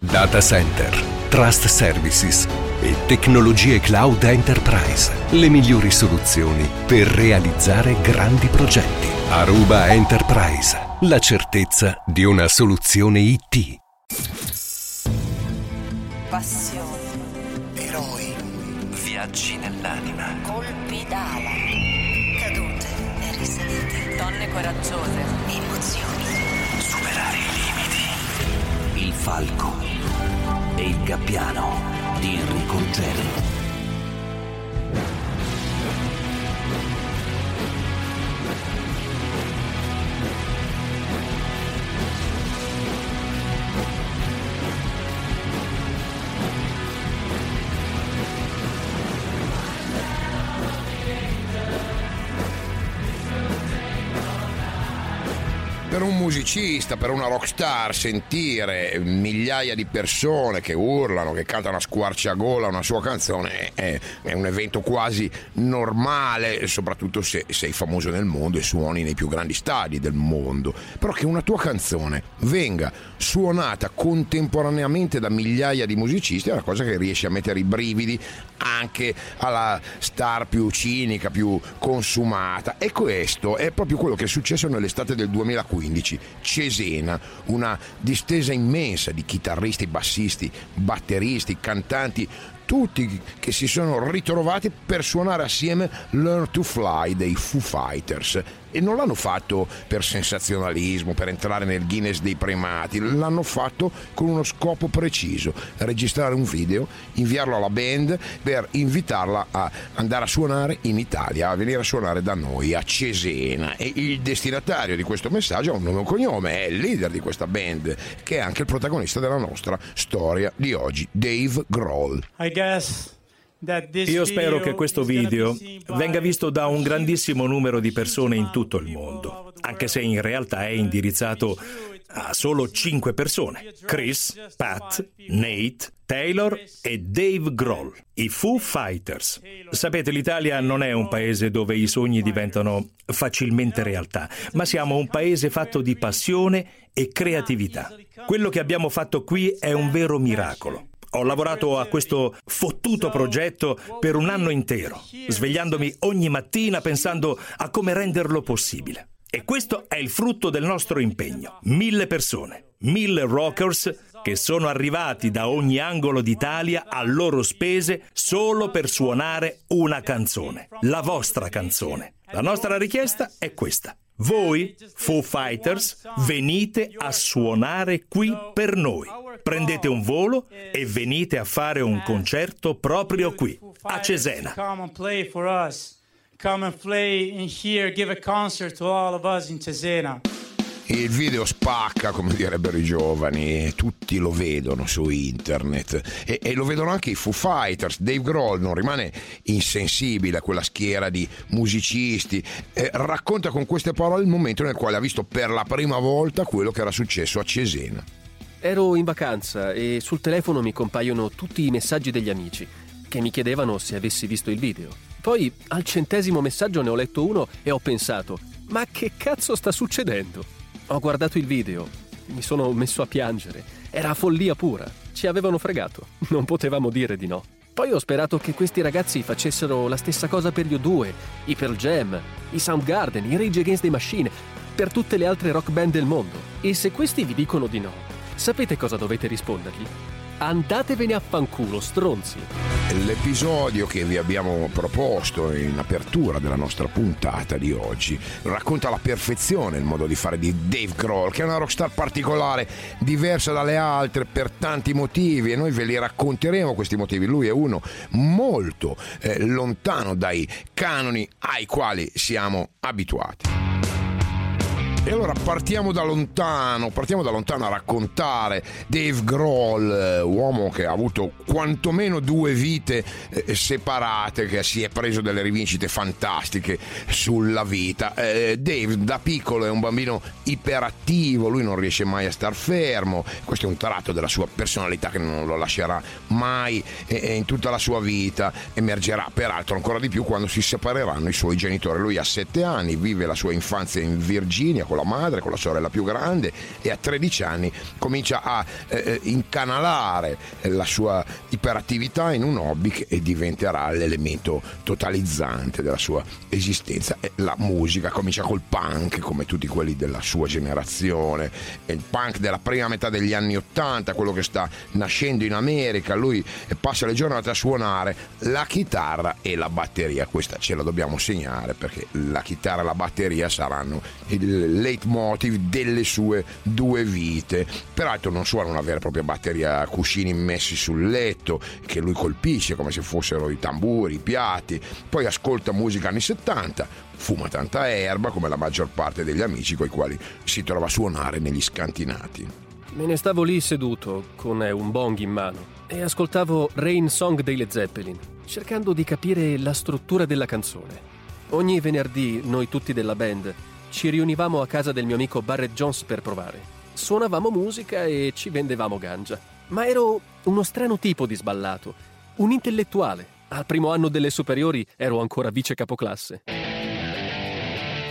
Data center, trust services e tecnologie cloud enterprise. Le migliori soluzioni per realizzare grandi progetti. Aruba Enterprise. La certezza di una soluzione IT. Passioni, Eroi, viaggi nell'anima, colpi d'ala, cadute e risalite, donne coraggiose, emozioni. superare i limiti. Il falco e il gabbiano di Enrico Ruggeri. Per un musicista, per una rockstar, sentire migliaia di persone che urlano, che cantano a squarciagola una sua canzone è, è un evento quasi normale, soprattutto se sei famoso nel mondo e suoni nei più grandi stadi del mondo. Però che una tua canzone venga suonata contemporaneamente da migliaia di musicisti è una cosa che riesce a mettere i brividi anche alla star più cinica, più consumata. E questo è proprio quello che è successo nell'estate del 2015. Cesena, una distesa immensa di chitarristi, bassisti, batteristi, cantanti, tutti che si sono ritrovati per suonare assieme Learn to Fly dei Foo Fighters. E non l'hanno fatto per sensazionalismo, per entrare nel Guinness dei primati, l'hanno fatto con uno scopo preciso, registrare un video, inviarlo alla band per invitarla a andare a suonare in Italia, a venire a suonare da noi, a Cesena. E il destinatario di questo messaggio ha un nome e un cognome, è il leader di questa band, che è anche il protagonista della nostra storia di oggi, Dave Grohl. Io spero che questo video venga visto da un grandissimo numero di persone in tutto il mondo, anche se in realtà è indirizzato a solo 5 persone. Chris, Pat, Nate, Taylor e Dave Grohl, i Foo Fighters. Sapete, l'Italia non è un paese dove i sogni diventano facilmente realtà, ma siamo un paese fatto di passione e creatività. Quello che abbiamo fatto qui è un vero miracolo. Ho lavorato a questo fottuto progetto per un anno intero, svegliandomi ogni mattina pensando a come renderlo possibile. E questo è il frutto del nostro impegno. Mille persone, mille rockers che sono arrivati da ogni angolo d'Italia a loro spese solo per suonare una canzone, la vostra canzone. La nostra richiesta è questa. Voi, Foo Fighters, venite a suonare qui per noi. Prendete un volo e venite a fare un concerto proprio qui, a Cesena. Come and play for us. Come and play in here, give a concert to all of us in Cesena. Il video spacca, come direbbero i giovani, tutti lo vedono su internet e, e, lo vedono anche i Foo Fighters. Dave Grohl non rimane insensibile a quella schiera di musicisti, eh, racconta con queste parole il momento nel quale ha visto per la prima volta quello che era successo a Cesena. Ero in vacanza e sul telefono mi compaiono tutti i messaggi degli amici che mi chiedevano se avessi visto il video. Poi al centesimo messaggio ne ho letto uno e ho pensato, ma che cazzo sta succedendo? Ho guardato il video, mi sono messo a piangere. Era follia pura. Ci avevano fregato. Non potevamo dire di no. Poi ho sperato che questi ragazzi facessero la stessa cosa per gli O2, i Pearl Jam, i Soundgarden, i Rage Against the Machine, per tutte le altre rock band del mondo. E se questi vi dicono di no, sapete cosa dovete rispondergli? Andatevene a fanculo, stronzi. L'episodio che vi abbiamo proposto in apertura della nostra puntata di oggi racconta alla perfezione il modo di fare di Dave Grohl, che è una rockstar particolare, diversa dalle altre per tanti motivi e noi ve li racconteremo questi motivi. Lui è uno molto eh, lontano dai canoni ai quali siamo abituati. E allora partiamo da lontano, partiamo da lontano a raccontare Dave Grohl, eh, uomo che ha avuto quantomeno due vite eh, separate, che si è preso delle rivincite fantastiche sulla vita. Eh, Dave da piccolo è un bambino iperattivo, lui non riesce mai a star fermo, questo è un tratto della sua personalità che non lo lascerà mai in tutta la sua vita, emergerà peraltro ancora di più quando si separeranno i suoi genitori. Lui ha sette anni, vive la sua infanzia in Virginia con la madre, con la sorella più grande e a 13 anni comincia a eh, eh incanalare la sua iperattività in un hobby che diventerà l'elemento totalizzante della sua esistenza. La musica comincia col punk, come tutti quelli della sua generazione, il punk della prima metà degli anni 80, quello che sta nascendo in America, lui passa le giornate a suonare la chitarra e la batteria, questa ce la dobbiamo segnare perché la chitarra e la batteria saranno il leitmotiv delle sue due vite. Peraltro non suona una vera e propria batteria a cuscini messi sul letto che lui colpisce come se fossero i tamburi, i piatti, poi ascolta musica anni 70, fuma tanta erba come la maggior parte degli amici con i quali si trova a suonare negli scantinati. Me ne stavo lì seduto con un bong in mano e ascoltavo Rain Song dei Led Zeppelin, cercando di capire la struttura della canzone. Ogni venerdì noi tutti della band ci riunivamo a casa del mio amico Barrett Jones per provare. Suonavamo musica e ci vendevamo gangia. Ma ero uno strano tipo di sballato, un intellettuale. Al primo anno delle superiori ero ancora vice capoclasse.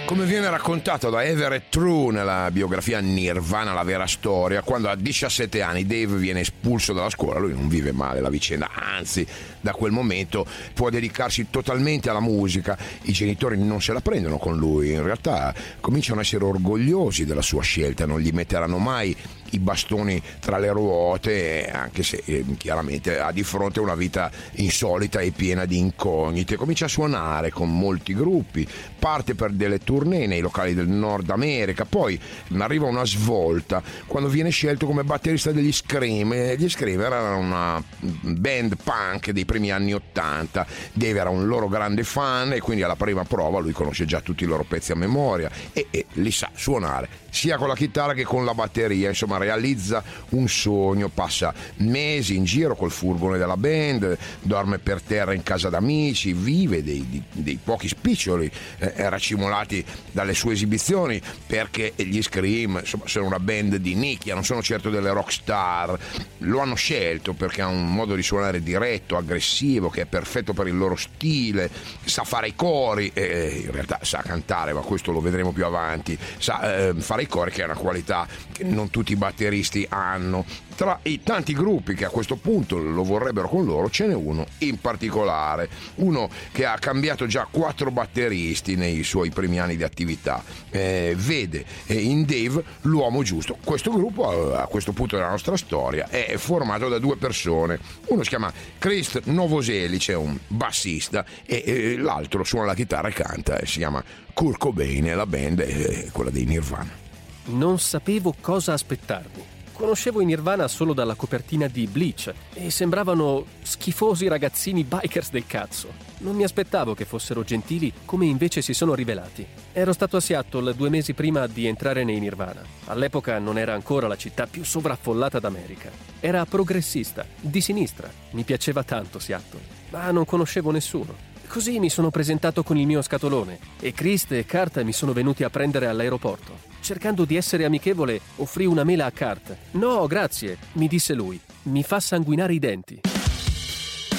Come viene raccontato da Everett True nella biografia Nirvana, la vera storia, quando a 17 anni Dave viene espulso dalla scuola, lui non vive male la vicenda, anzi da quel momento può dedicarsi totalmente alla musica, i genitori non se la prendono con lui, in realtà cominciano a essere orgogliosi della sua scelta, non gli metteranno mai i bastoni tra le ruote, anche se eh, chiaramente ha di fronte una vita insolita e piena di incognite. Comincia a suonare con molti gruppi, parte per delle tournée nei locali del Nord America, poi arriva una svolta quando viene scelto come batterista degli Scream. Gli Scream erano una band punk dei primi anni 80, Dave era un loro grande fan e quindi alla prima prova lui conosce già tutti i loro pezzi a memoria e, e li sa suonare sia con la chitarra che con la batteria, insomma realizza un sogno, passa mesi in giro col furgone della band, dorme per terra in casa d'amici, vive dei, dei, dei pochi spiccioli eh, racimolati dalle sue esibizioni perché gli Scream insomma, sono una band di nicchia, non sono certo delle rock star, lo hanno scelto perché ha un modo di suonare diretto, aggressivo, che è perfetto per il loro stile, sa fare i cori, eh, in realtà sa cantare, ma questo lo vedremo più avanti, sa eh, fare i cori che è una qualità che non tutti i batteristi hanno. Tra i tanti gruppi che a questo punto lo vorrebbero con loro ce n'è uno in particolare, uno che ha cambiato già quattro batteristi nei suoi primi anni di attività, eh, vede eh, in Dave l'uomo giusto. Questo gruppo a questo punto della nostra storia è formato da due persone, uno si chiama Chris Novoselic, è un bassista e eh, l'altro suona la chitarra e canta, si chiama Kurt Cobain e la band è quella dei Nirvana. Non sapevo cosa aspettarmi. Conoscevo i Nirvana solo dalla copertina di Bleach e sembravano schifosi ragazzini bikers del cazzo. Non mi aspettavo che fossero gentili come invece si sono rivelati. Ero stato a Seattle due mesi prima di entrare nei Nirvana. All'epoca non era ancora la città più sovraffollata d'America. Era progressista, di sinistra. Mi piaceva tanto Seattle, ma non conoscevo nessuno. Così mi sono presentato con il mio scatolone e Christ e Kurt mi sono venuti a prendere all'aeroporto. Cercando di essere amichevole, offrì una mela a Kurt. No, grazie, mi disse lui. Mi fa sanguinare i denti.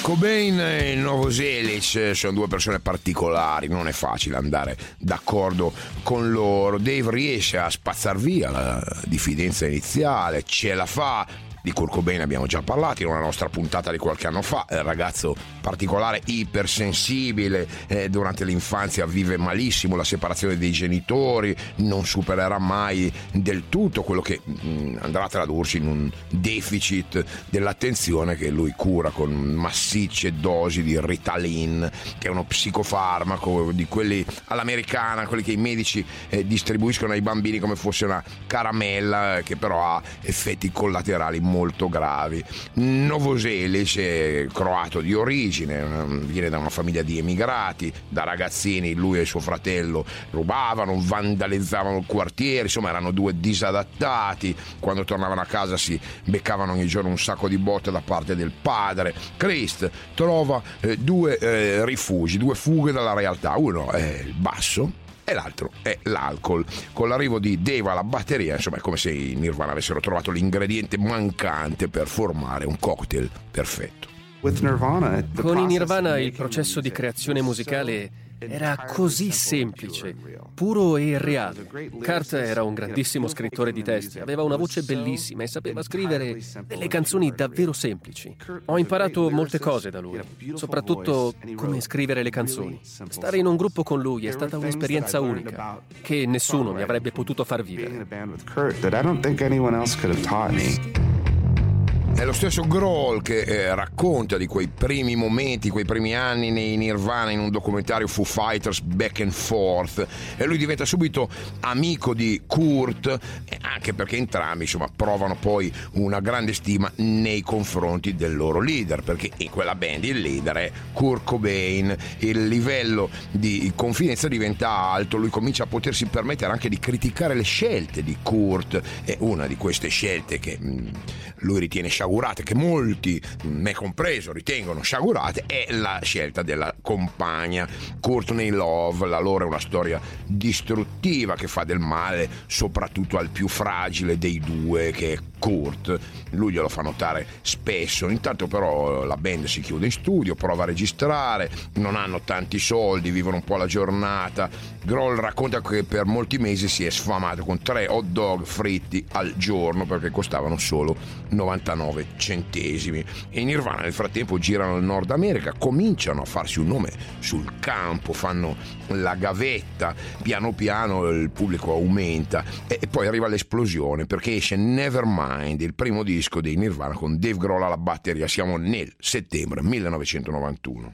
Cobain e il nuovo Selic sono due persone particolari, non è facile andare d'accordo con loro. Dave riesce a spazzar via la diffidenza iniziale, ce la fa, di Kurt Cobain abbiamo già parlato in una nostra puntata di qualche anno fa, il ragazzo particolare ipersensibile, eh, durante l'infanzia vive malissimo la separazione dei genitori, non supererà mai del tutto quello che mh, mm, andrà a tradursi in un deficit dell'attenzione che lui cura con massicce dosi di Ritalin, che è uno psicofarmaco di quelli all'americana, quelli che i medici eh, distribuiscono ai bambini come fosse una caramella, che però ha effetti collaterali molto gravi. Novoselic è croato di origine, viene da una famiglia di emigrati, da ragazzini lui e suo fratello rubavano, vandalizzavano il quartiere, insomma erano due disadattati, quando tornavano a casa si beccavano ogni giorno un sacco di botte da parte del padre. Christ trova eh, due eh, rifugi, due fughe dalla realtà, uno è il basso e l'altro è l'alcol. Con l'arrivo di Deva alla batteria, insomma, è come se i Nirvana avessero trovato l'ingrediente mancante per formare un cocktail perfetto. Con i Nirvana il processo di creazione musicale Era così semplice, puro e reale. Kurt era un grandissimo scrittore di testi, aveva una voce bellissima e sapeva scrivere delle canzoni davvero semplici. Ho imparato molte cose da lui, soprattutto come scrivere le canzoni. Stare in un gruppo con lui è stata un'esperienza unica che nessuno mi avrebbe potuto far vivere. È lo stesso Grohl che eh, racconta di quei primi momenti, quei primi anni nei Nirvana in un documentario Foo Fighters Back and Forth. E lui diventa subito amico di Kurt anche perché entrambi insomma provano poi una grande stima nei confronti del loro leader perché in quella band il leader è Kurt Cobain. Il livello di confidenza diventa alto lui comincia a potersi permettere anche di criticare le scelte di Kurt. E una di queste scelte che mh, lui ritiene sciagurate, che molti, me compreso, ritengono sciagurate, è la scelta della compagna Courtney Love. La loro è una storia distruttiva che fa del male soprattutto al più fragile dei due, che è Kurt. Lui glielo fa notare spesso. Intanto però la band si chiude in studio, prova a registrare, non hanno tanti soldi, vivono un po' la giornata. Grohl racconta che per molti mesi si è sfamato con tre hot dog fritti al giorno perché costavano solo 99 centesimi. E Nirvana nel frattempo girano nel Nord America, cominciano a farsi un nome sul campo, fanno la gavetta, piano piano il pubblico aumenta e poi arriva l'esplosione perché esce Nevermind, il primo disco dei Nirvana con Dave Grohl alla batteria, siamo nel settembre 1991.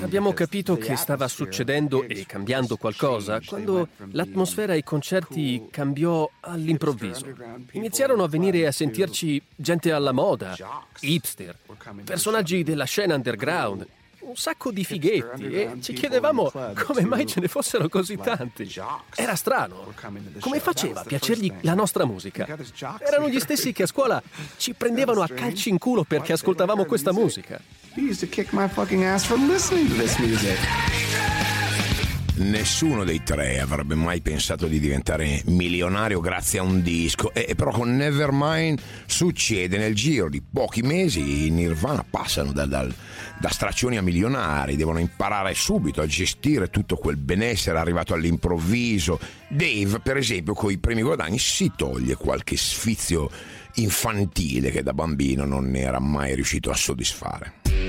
Abbiamo capito che stava succedendo e cambiando qualcosa quando l'atmosfera ai concerti cambiò all'improvviso. Iniziarono a venire a sentirci gente alla moda, hipster, personaggi della scena underground, un sacco di fighetti e ci chiedevamo come mai ce ne fossero così tanti. Era strano. Come faceva a piacergli la nostra musica? Erano gli stessi che a scuola ci prendevano a calci in culo perché ascoltavamo questa musica. Nessuno dei tre avrebbe mai pensato di diventare milionario grazie a un disco, e però con Nevermind succede nel giro di pochi mesi i Nirvana passano da, da, da straccioni a milionari, devono imparare subito a gestire tutto quel benessere arrivato all'improvviso. Dave, per esempio, con i primi guadagni si toglie qualche sfizio infantile che da bambino non era mai riuscito a soddisfare.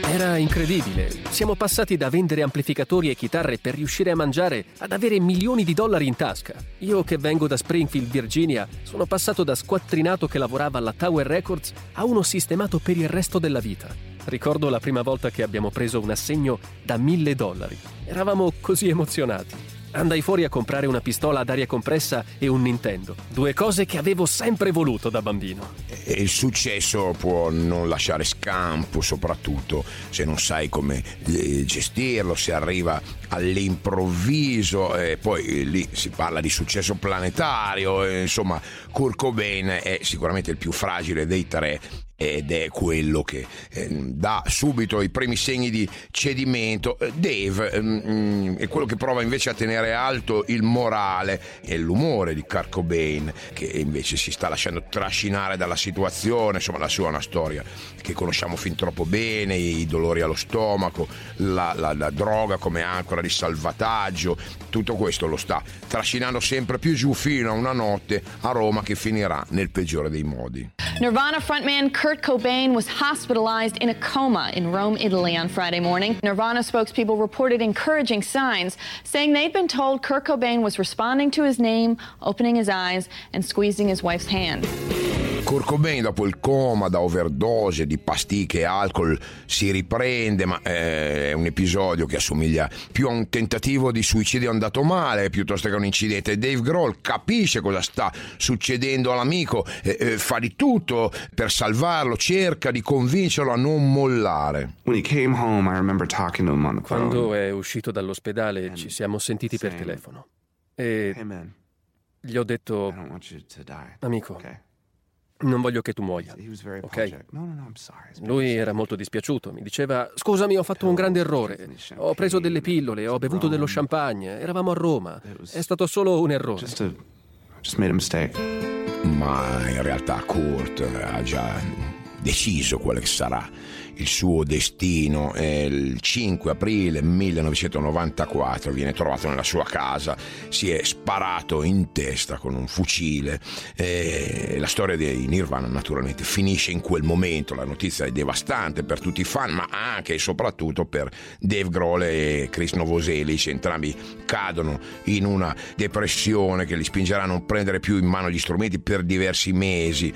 Era incredibile. Siamo passati da vendere amplificatori e chitarre per riuscire a mangiare ad avere milioni di dollari in tasca. Io che vengo da Springfield, Virginia, sono passato da squattrinato che lavorava alla Tower Records a uno sistemato per il resto della vita. Ricordo la prima volta che abbiamo preso un assegno da mille dollari. Eravamo così emozionati. Andai fuori a comprare una pistola ad aria compressa e un Nintendo. Due cose che avevo sempre voluto da bambino. Il successo può non lasciare scampo, soprattutto se non sai come eh, gestirlo, se arriva all'improvviso e poi lì si parla di successo planetario, insomma Kurt Cobain è sicuramente il più fragile dei tre ed è quello che eh, dà subito i primi segni di cedimento. Eh, Dave mm, è quello che prova invece a tenere alto il morale e l'umore di Kurt Cobain, che invece si sta lasciando trascinare dalla situazione, insomma la sua è una storia che conosciamo fin troppo bene, i dolori allo stomaco, la, la, la droga come ancora di salvataggio, tutto questo lo sta trascinando sempre più giù fino a una notte a Roma che finirà nel peggiore dei modi. Nirvana frontman Kurt Cobain was hospitalized in a coma in Rome, Italy on Friday morning. Nirvana spokespeople reported encouraging signs, saying they'd been told Kurt Cobain was responding to his name, opening his eyes, and squeezing his wife's hand. Kurt Cobain dopo il coma da overdose di pasticche e alcol si riprende, ma eh, è un episodio che assomiglia più a un tentativo di suicidio andato male piuttosto che a un incidente. Dave Grohl capisce cosa sta succedendo all'amico, eh, eh, fa di tutto per salvarlo, cerca di convincerlo a non mollare. Quando è uscito dall'ospedale ci siamo sentiti per telefono e gli ho detto, amico, non voglio che tu muoia. Ok? Lui era molto dispiaciuto. Mi diceva: Scusami, ho fatto un grande errore. Ho preso delle pillole, ho bevuto dello champagne. Eravamo a Roma. È stato solo un errore. Ma in realtà Kurt ha già deciso quale sarà il suo destino. il 5 aprile 1994 viene trovato nella sua casa, si è sparato in testa con un fucile. La storia di Nirvana naturalmente finisce in quel momento, la notizia è devastante per tutti i fan, ma anche e soprattutto per Dave Grohl e Chris Novoselic, entrambi cadono in una depressione che li spingerà a non prendere più in mano gli strumenti per diversi mesi.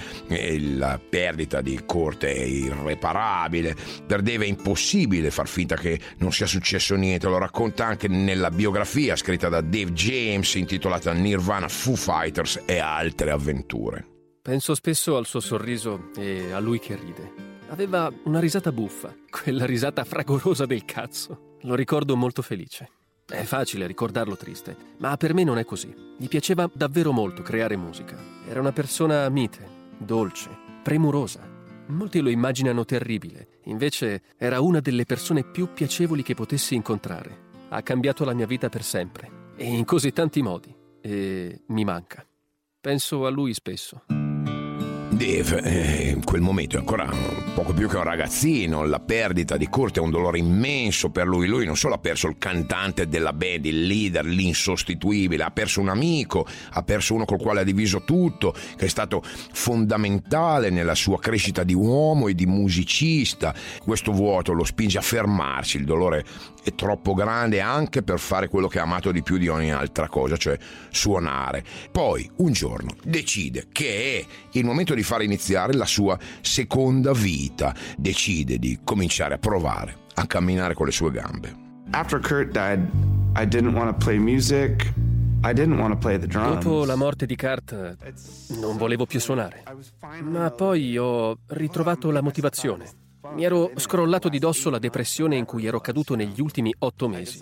La perdita di corte è irreparabile, per Dave è impossibile far finta che non sia successo niente, lo racconta anche nella biografia scritta da Dave James intitolata Nirvana Foo Fighters e altre avventure. Penso spesso al suo sorriso e a lui che ride. Aveva una risata buffa, quella risata fragorosa del cazzo. Lo ricordo molto felice. È facile ricordarlo triste, ma per me non è così. Gli piaceva davvero molto creare musica. Era una persona mite, dolce, premurosa. Molti lo immaginano terribile, invece era una delle persone più piacevoli che potessi incontrare. Ha cambiato la mia vita per sempre, e in così tanti modi, e mi manca. Penso a lui spesso. Dave eh, in quel momento è ancora poco più che un ragazzino, la perdita di Kurt è un dolore immenso per lui, lui non solo ha perso il cantante della band, il leader, l'insostituibile, ha perso un amico, ha perso uno col quale ha diviso tutto, che è stato fondamentale nella sua crescita di uomo e di musicista, questo vuoto lo spinge a fermarsi, il dolore è troppo grande anche per fare quello che ha amato di più di ogni altra cosa, cioè suonare. Poi un giorno decide che è il momento di far iniziare la sua seconda vita, decide di cominciare a provare a camminare con le sue gambe. After Kurt died, I didn't want to play music. Dopo la morte di Kurt non volevo più suonare, ma poi ho ritrovato la motivazione. Mi ero scrollato di dosso la depressione in cui ero caduto negli ultimi otto mesi.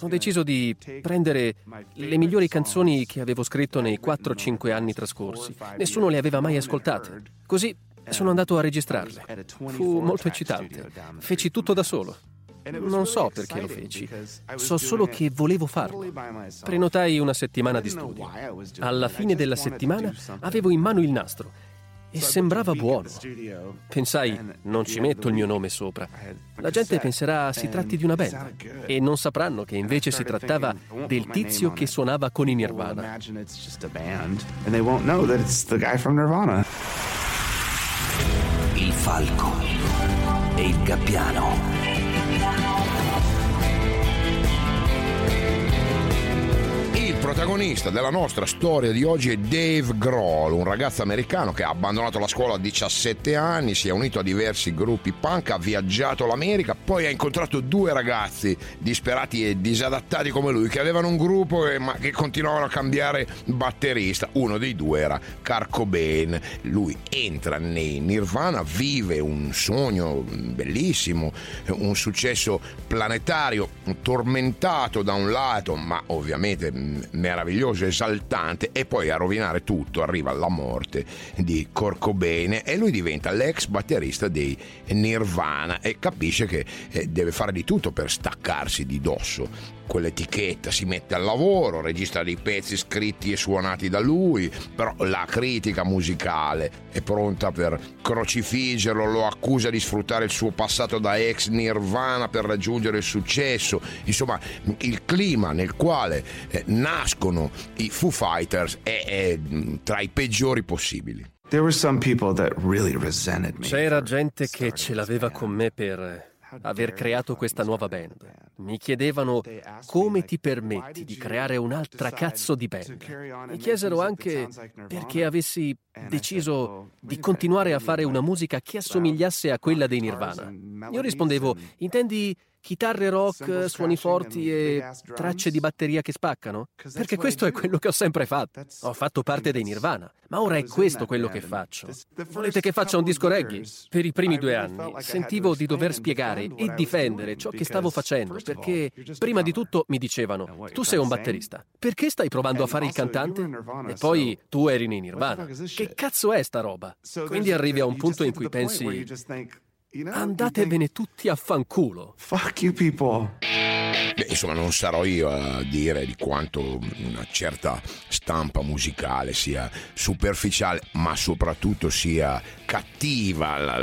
Ho deciso di prendere le migliori canzoni che avevo scritto nei 4-5 anni trascorsi. Nessuno le aveva mai ascoltate. Così sono andato a registrarle. Fu molto eccitante. Feci tutto da solo. Non so perché lo feci, so solo che volevo farlo. Prenotai una settimana di studio. Alla fine della settimana avevo in mano il nastro e sembrava buono. Pensai, non ci metto il mio nome sopra. La gente penserà si tratti di una band e non sapranno che invece si trattava del tizio che suonava con i Nirvana. Il falco e il gabbiano. Protagonista della nostra storia di oggi è Dave Grohl, un ragazzo americano che ha abbandonato la scuola a 17 anni, si è unito a diversi gruppi punk, ha viaggiato l'America, poi ha incontrato due ragazzi disperati e disadattati come lui che avevano un gruppo che, ma che continuavano a cambiare batterista. Uno dei due era Kurt Cobain. Lui entra nei Nirvana, vive un sogno bellissimo, un successo planetario, tormentato da un lato, ma ovviamente meraviglioso, esaltante e poi a rovinare tutto arriva la morte di Cobain e lui diventa l'ex batterista dei Nirvana e capisce che eh, deve fare di tutto per staccarsi di dosso. Quell'etichetta, si mette al lavoro, registra dei pezzi scritti e suonati da lui, però la critica musicale è pronta per crocifiggerlo, lo accusa di sfruttare il suo passato da ex Nirvana per raggiungere il successo, insomma il clima nel quale eh, nascono i Foo Fighters è, è tra i peggiori possibili. C'era gente che ce l'aveva con me per aver creato questa nuova band. Mi chiedevano come ti permetti di creare un'altra cazzo di band. Mi chiesero anche perché avessi deciso di continuare a fare una musica che assomigliasse a quella dei Nirvana. Io rispondevo, intendi chitarre rock, suoni forti e tracce di batteria che spaccano? Perché questo è quello che ho sempre fatto. Ho fatto parte dei Nirvana, ma ora è questo quello che faccio. Volete che faccia un disco reggae? Per i primi due anni sentivo di dover spiegare e difendere ciò che stavo facendo, perché prima di tutto mi dicevano, tu sei un batterista, perché stai provando a fare il cantante? E poi tu eri nei Nirvana. Che cazzo è sta roba? Quindi arrivi a un punto in cui pensi... Andatevene tutti a fanculo. Fuck you people. Beh, insomma, non sarò io a dire di quanto una certa stampa musicale sia superficiale, ma soprattutto sia cattiva.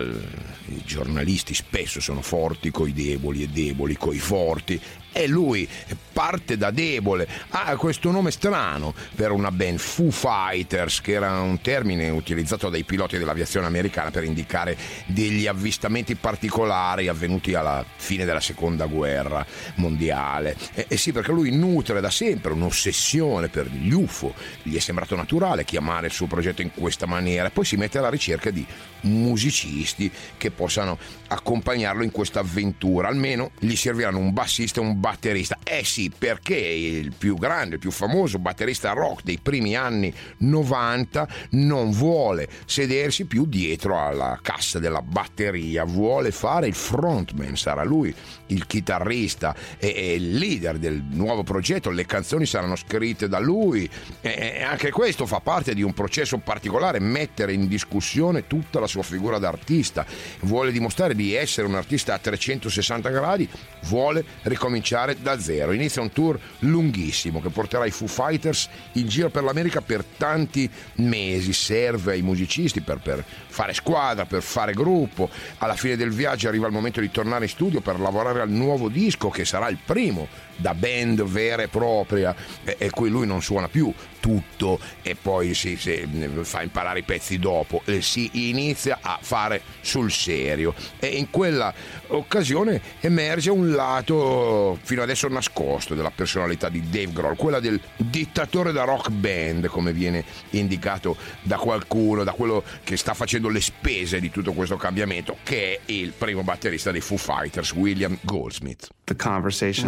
I giornalisti spesso sono forti coi deboli e deboli coi forti e lui parte da debole. Ha questo nome strano per una band, Foo Fighters, che era un termine utilizzato dai piloti dell'aviazione americana per indicare degli avvistamenti particolari avvenuti alla fine della seconda guerra mondiale. E, e sì, perché lui nutre da sempre un'ossessione per gli UFO, gli è sembrato naturale chiamare il suo progetto in questa maniera, poi si mette alla ricerca di musicisti che possano accompagnarlo in questa avventura, almeno gli serviranno un bassista e un batterista. Eh sì, perché il più grande, il più famoso batterista rock dei primi anni 90 non vuole sedersi più dietro alla cassa della batteria, vuole fare il frontman, sarà lui il chitarrista e, il leader del nuovo progetto, le canzoni saranno scritte da lui. E anche questo fa parte di un processo particolare, mettere in discussione tutta la sua figura d'artista, vuole dimostrare di essere un artista a 360 gradi, vuole ricominciare da zero. Inizia un tour lunghissimo che porterà i Foo Fighters in giro per l'America per tanti mesi, serve ai musicisti per, per fare squadra, per fare gruppo. Alla fine del viaggio arriva il momento di tornare in studio per lavorare al nuovo disco che sarà il primo da band vera e propria e, e cui lui non suona più tutto e poi si, si, fa imparare i pezzi dopo, e si inizia a fare sul serio e in quella occasione emerge un lato fino adesso nascosto della personalità di Dave Grohl, quella del dittatore da rock band come viene indicato da qualcuno, da quello che sta facendo le spese di tutto questo cambiamento che è il primo batterista dei Foo Fighters, William Goldsmith.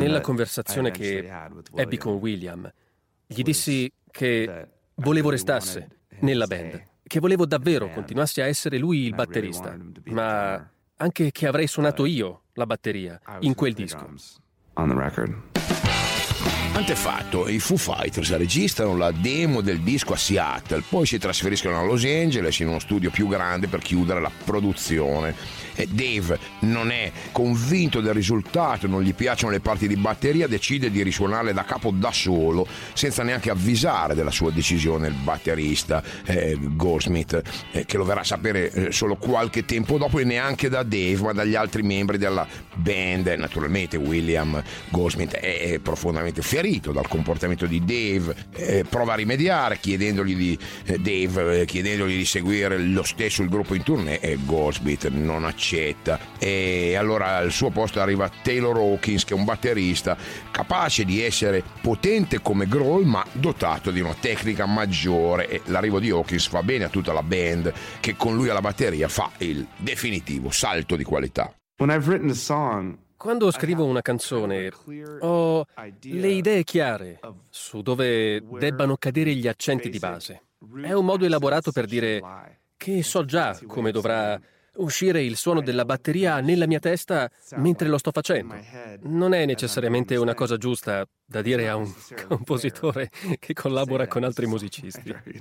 Nella conversazione che ebbi con William, gli dissi che volevo restasse nella band, che volevo davvero continuasse a essere lui il batterista, ma anche che avrei suonato io la batteria in quel disco. Antefatto, i Foo Fighters registrano la demo del disco a Seattle, poi si trasferiscono a Los Angeles in uno studio più grande per chiudere la produzione. Dave non è convinto del risultato, non gli piacciono le parti di batteria, decide di risuonarle da capo da solo, senza neanche avvisare della sua decisione il batterista eh, Goldsmith, eh, che lo verrà a sapere eh, solo qualche tempo dopo e neanche da Dave, ma dagli altri membri della band. Naturalmente William Goldsmith è, è profondamente ferito ferito dal comportamento di Dave, eh, prova a rimediare chiedendogli di, eh, Dave, eh, chiedendogli di seguire lo stesso il gruppo in tournée e Goldsmith non accetta. E allora al suo posto arriva Taylor Hawkins che è un batterista capace di essere potente come Grohl ma dotato di una tecnica maggiore e l'arrivo di Hawkins fa bene a tutta la band che con lui alla batteria fa il definitivo salto di qualità. When I've written a song, quando scrivo una canzone ho le idee chiare su dove debbano cadere gli accenti di base. È un modo elaborato per dire che so già come dovrà uscire il suono della batteria nella mia testa mentre lo sto facendo. Non è necessariamente una cosa giusta da dire a un compositore che collabora con altri musicisti.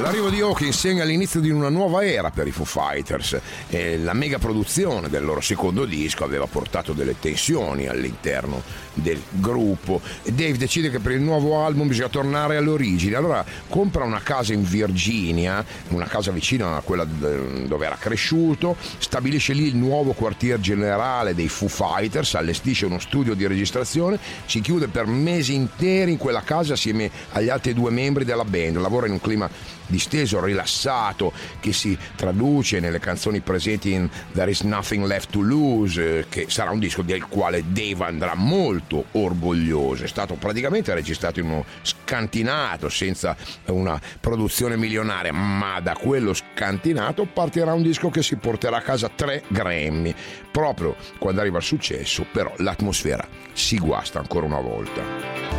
L'arrivo di Hawkins segna l'inizio di una nuova era per i Foo Fighters. E la mega produzione del loro secondo disco aveva portato delle tensioni all'interno del gruppo. Dave decide che per il nuovo album bisogna tornare alle origini. Allora compra una casa in Virginia, una casa vicina a quella dove era cresciuto, stabilisce lì il nuovo quartier generale dei Foo Fighters, allestisce uno studio di registrazione, si chiude per mesi interi in quella casa assieme agli altri due membri della band, lavora in un clima disteso, rilassato, che si traduce nelle canzoni presenti in There is Nothing Left to Lose, che sarà un disco del quale Dave andrà molto orgoglioso. È stato praticamente registrato in uno scantinato, senza una produzione milionaria, ma da quello scantinato partirà un disco che si porterà a casa tre Grammy. Proprio quando arriva il successo, però l'atmosfera si guasta ancora una volta.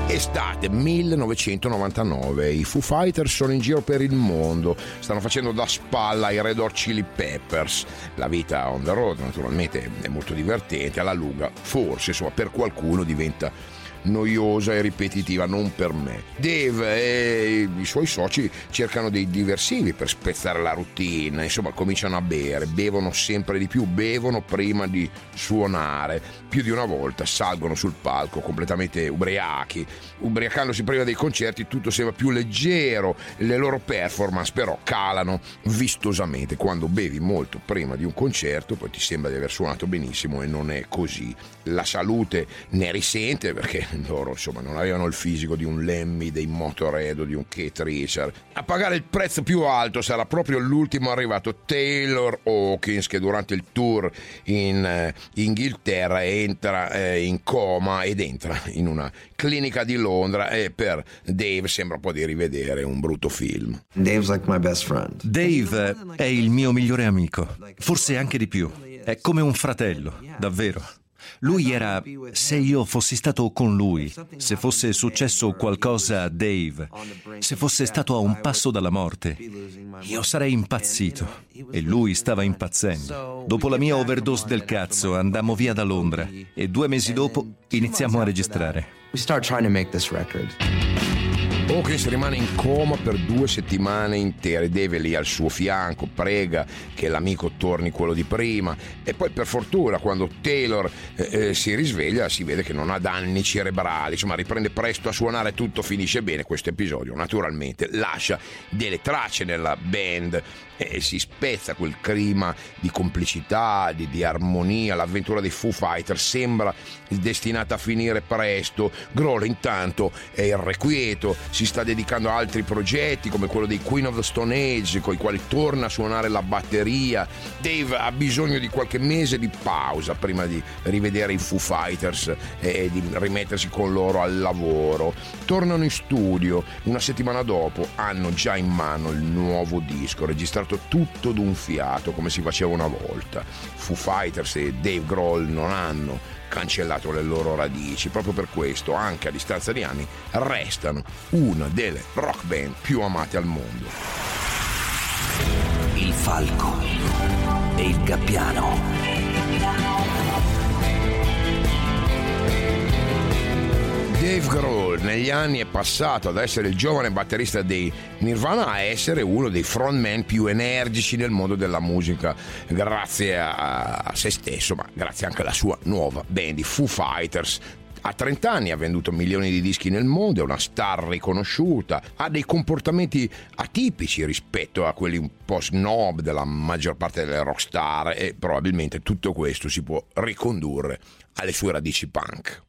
Estate 1999, i Foo Fighters sono in giro per il mondo, stanno facendo da spalla ai Red Hot Chili Peppers. La vita on the road naturalmente è molto divertente, alla lunga forse insomma per qualcuno diventa noiosa e ripetitiva, non per me. Dave e i suoi soci cercano dei diversivi per spezzare la routine, insomma cominciano a bere, bevono sempre di più, bevono prima di suonare, più di una volta salgono sul palco completamente ubriachi, ubriacandosi prima dei concerti tutto sembra più leggero, le loro performance però calano vistosamente quando bevi molto prima di un concerto, poi ti sembra di aver suonato benissimo e non è così. La salute ne risente perché loro insomma non avevano il fisico di un Lemmy, dei Motorhead o di un Keith Richard. A pagare il prezzo più alto sarà proprio l'ultimo arrivato Taylor Hawkins che durante il tour in eh, Inghilterra entra eh, in coma ed entra in una clinica di Londra e per Dave sembra un po' di rivedere un brutto film. Dave è il mio migliore amico, forse anche di più. È come un fratello, davvero. Lui era se io fossi stato con lui, se fosse successo qualcosa a Dave, se fosse stato a un passo dalla morte, io sarei impazzito e lui stava impazzendo. Dopo la mia overdose del cazzo andammo via da Londra e due mesi dopo iniziamo a registrare. We start trying to make this record. Hawkins rimane in coma per due settimane intere, Deve lì al suo fianco, prega che l'amico torni quello di prima. E poi per fortuna quando Taylor eh, eh, si risveglia si vede che non ha danni cerebrali, insomma riprende presto a suonare, tutto finisce bene, questo episodio naturalmente lascia delle tracce nella band e si spezza quel clima di complicità, di, di armonia, l'avventura dei Foo Fighters sembra destinata a finire presto, Grohl intanto è irrequieto, si sta dedicando a altri progetti come quello dei Queen of the Stone Age con i quali torna a suonare la batteria, Dave ha bisogno di qualche mese di pausa prima di rivedere i Foo Fighters e di rimettersi con loro al lavoro, tornano in studio, una settimana dopo hanno già in mano il nuovo disco registrato fatto tutto d'un fiato come si faceva una volta. Foo Fighters e Dave Grohl non hanno cancellato le loro radici, proprio per questo, anche a distanza di anni, restano una delle rock band più amate al mondo. Il falco e il gabbiano Dave Grohl negli anni è passato ad essere il giovane batterista dei Nirvana a essere uno dei frontman più energici nel mondo della musica grazie a, se stesso ma grazie anche alla sua nuova band i Foo Fighters a 30 anni ha venduto milioni di dischi nel mondo, è una star riconosciuta, ha dei comportamenti atipici rispetto a quelli un po' snob della maggior parte delle rockstar e probabilmente tutto questo si può ricondurre alle sue radici punk.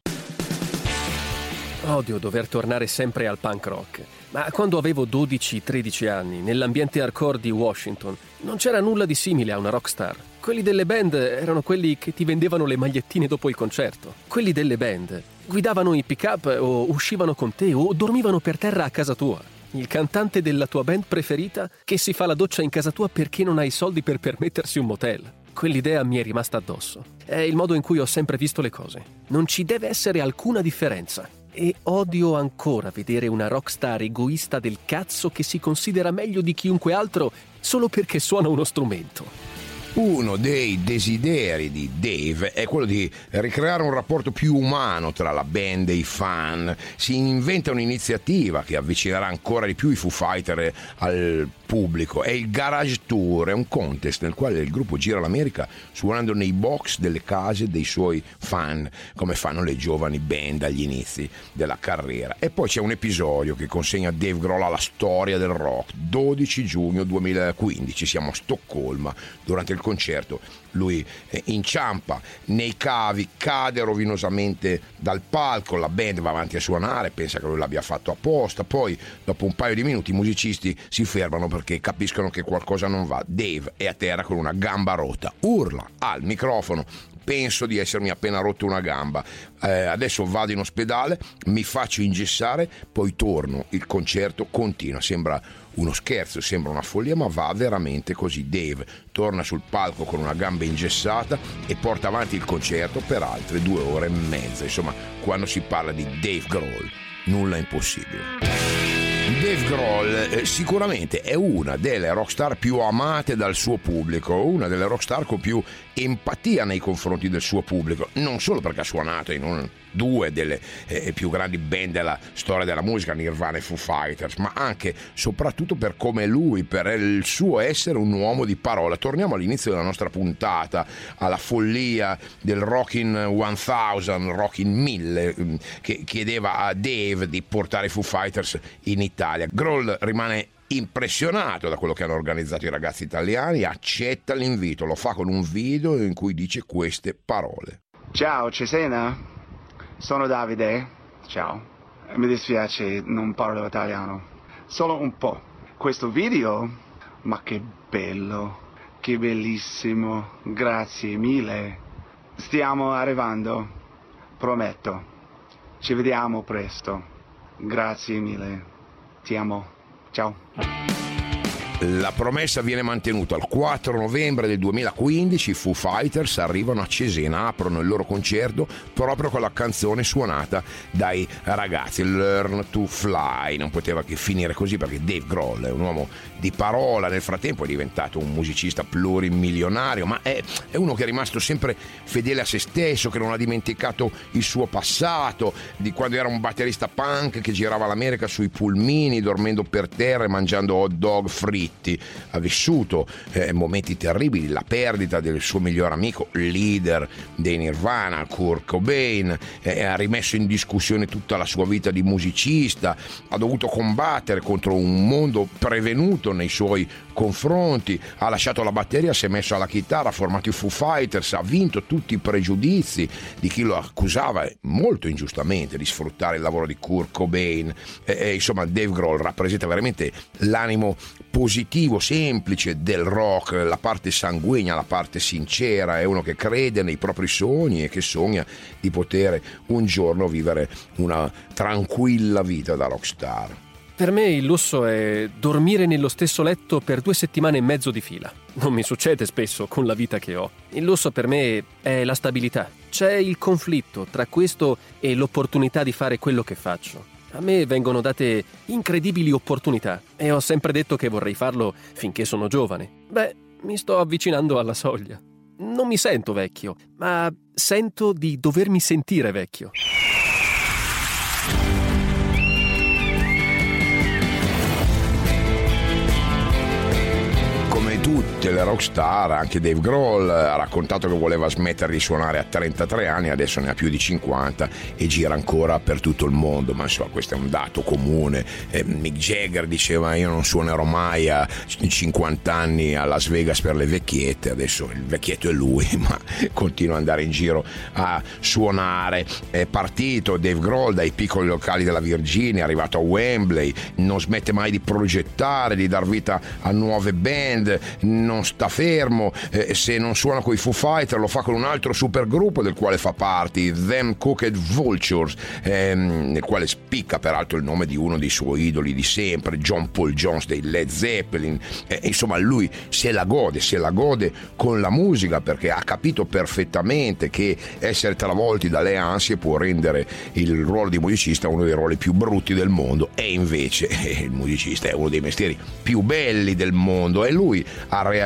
Odio dover tornare sempre al punk rock, ma quando avevo 12-13 anni, nell'ambiente hardcore di Washington, non c'era nulla di simile a una rockstar. Quelli delle band erano quelli che ti vendevano le magliettine dopo il concerto. Quelli delle band guidavano i pick-up o uscivano con te o dormivano per terra a casa tua. Il cantante della tua band preferita che si fa la doccia in casa tua perché non hai soldi per permettersi un motel. Quell'idea mi è rimasta addosso. È il modo in cui ho sempre visto le cose. Non ci deve essere alcuna differenza. E odio ancora vedere una rockstar egoista del cazzo che si considera meglio di chiunque altro solo perché suona uno strumento. Uno dei desideri di Dave è quello di ricreare un rapporto più umano tra la band e i fan. Si inventa un'iniziativa che avvicinerà ancora di più i Foo Fighter al pubblico. È il Garage Tour, è un contest nel quale il gruppo gira l'America suonando nei box delle case dei suoi fan, come fanno le giovani band agli inizi della carriera. E poi c'è un episodio che consegna Dave Grohl alla storia del rock. 12 giugno 2015, siamo a Stoccolma durante il concerto lui eh, inciampa nei cavi, cade rovinosamente dal palco, la band va avanti a suonare, pensa che lui l'abbia fatto apposta, poi dopo un paio di minuti i musicisti si fermano perché capiscono che qualcosa non va. Dave è a terra con una gamba rotta, urla al microfono penso di essermi appena rotto una gamba. Eh, adesso vado in ospedale, mi faccio ingessare, poi torno. Il concerto continua. Sembra uno scherzo, sembra una follia, ma va veramente così. Dave torna sul palco con una gamba ingessata e porta avanti il concerto per altre due ore e mezza. Insomma, quando si parla di Dave Grohl, nulla è impossibile. Dave Grohl eh, sicuramente è una delle rockstar più amate dal suo pubblico, una delle rockstar con più empatia nei confronti del suo pubblico, non solo perché ha suonato in un, due delle eh, più grandi band della storia della musica, Nirvana e Foo Fighters, ma anche soprattutto per come lui, per il suo essere un uomo di parola. Torniamo all'inizio della nostra puntata, alla follia del Rockin' 1000, Rockin' 1000, mm, che chiedeva a Dave di portare i Foo Fighters in Italia. Grohl rimane impressionato da quello che hanno organizzato i ragazzi italiani, accetta l'invito, lo fa con un video in cui dice queste parole. Ciao Cesena, sono Davide, ciao. Mi dispiace, non parlo italiano, solo un po'. Questo video, ma che bello, che bellissimo, grazie mille. Stiamo arrivando, prometto. Ci vediamo presto. Grazie mille. Ti amo. Ciao. La promessa viene mantenuta. Il 4 novembre del 2015 i Foo Fighters arrivano a Cesena, aprono il loro concerto proprio con la canzone suonata dai ragazzi, Learn to Fly. Non poteva che finire così perché Dave Grohl è un uomo di parola, nel frattempo è diventato un musicista plurimilionario, ma è, è uno che è rimasto sempre fedele a se stesso, che non ha dimenticato il suo passato, di quando era un batterista punk che girava l'America sui pulmini, dormendo per terra e mangiando hot dog fritti conflitti, ha vissuto eh, momenti terribili, la perdita del suo miglior amico, leader dei Nirvana, Kurt Cobain, eh, ha rimesso in discussione tutta la sua vita di musicista, ha dovuto combattere contro un mondo prevenuto nei suoi confronti, ha lasciato la batteria, si è messo alla chitarra, ha formato i Foo Fighters, ha vinto tutti i pregiudizi di chi lo accusava molto ingiustamente di sfruttare il lavoro di Kurt Cobain. E, insomma, Dave Grohl rappresenta veramente l'animo positivo, semplice del rock, la parte sanguigna, la parte sincera, è uno che crede nei propri sogni e che sogna di poter un giorno vivere una tranquilla vita da rockstar. Per me il lusso è dormire nello stesso letto per due settimane e mezzo di fila. Non mi succede spesso con la vita che ho. Il lusso per me è la stabilità. C'è il conflitto tra questo e l'opportunità di fare quello che faccio. A me vengono date incredibili opportunità e ho sempre detto che vorrei farlo finché sono giovane. Beh, mi sto avvicinando alla soglia. Non mi sento vecchio, ma sento di dovermi sentire vecchio. Tutte le rockstar, anche Dave Grohl ha raccontato che voleva smettere di suonare a 33 anni, adesso ne ha più di 50 e gira ancora per tutto il mondo, ma insomma questo è un dato comune. Eh, Mick Jagger diceva io non suonerò mai a 50 anni a Las Vegas per le vecchiette, adesso il vecchietto è lui, ma continua ad andare in giro a suonare. È partito Dave Grohl dai piccoli locali della Virginia, è arrivato a Wembley, non smette mai di progettare, di dar vita a nuove band, non sta fermo, eh, se non suona con i Foo Fighter lo fa con un altro supergruppo del quale fa parte, Them Cooked Vultures, ehm, nel quale spicca peraltro il nome di uno dei suoi idoli di sempre, John Paul Jones dei Led Zeppelin. Eh, insomma, lui se la gode, se la gode con la musica perché ha capito perfettamente che essere travolti dalle ansie può rendere il ruolo di musicista uno dei ruoli più brutti del mondo e invece eh, il musicista è uno dei mestieri più belli del mondo e lui ha reagito,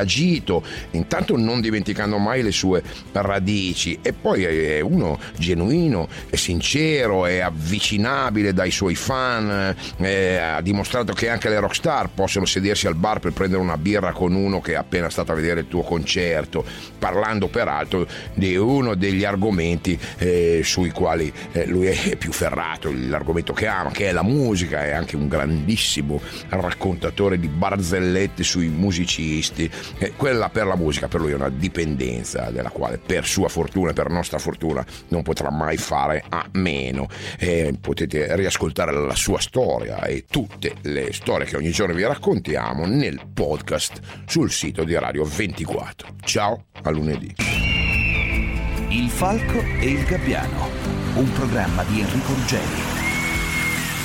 intanto non dimenticando mai le sue radici. E poi è uno genuino, è sincero, è avvicinabile dai suoi fan, eh, ha dimostrato che anche le rockstar possono sedersi al bar per prendere una birra con uno che è appena stato a vedere il tuo concerto, parlando peraltro di uno degli argomenti eh, sui quali eh, lui è più ferrato, l'argomento che ama, che è la musica, è anche un grandissimo raccontatore di barzellette sui musicisti artisti. Eh, quella per la musica per lui è una dipendenza della quale per sua fortuna e per nostra fortuna non potrà mai fare a meno. Eh, potete riascoltare la sua storia e tutte le storie che ogni giorno vi raccontiamo nel podcast sul sito di Radio 24. Ciao, a lunedì. Il Falco e il Gabbiano, un programma di Enrico Ruggeri.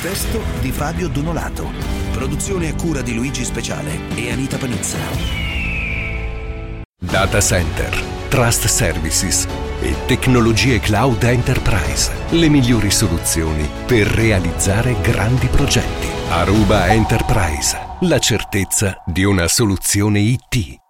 Testo di Fabio Donolato. Produzione a cura di Luigi Speciale e Anita Panizza. Data Center, Trust Services e tecnologie cloud enterprise. Le migliori soluzioni per realizzare grandi progetti. Aruba Enterprise. La certezza di una soluzione IT.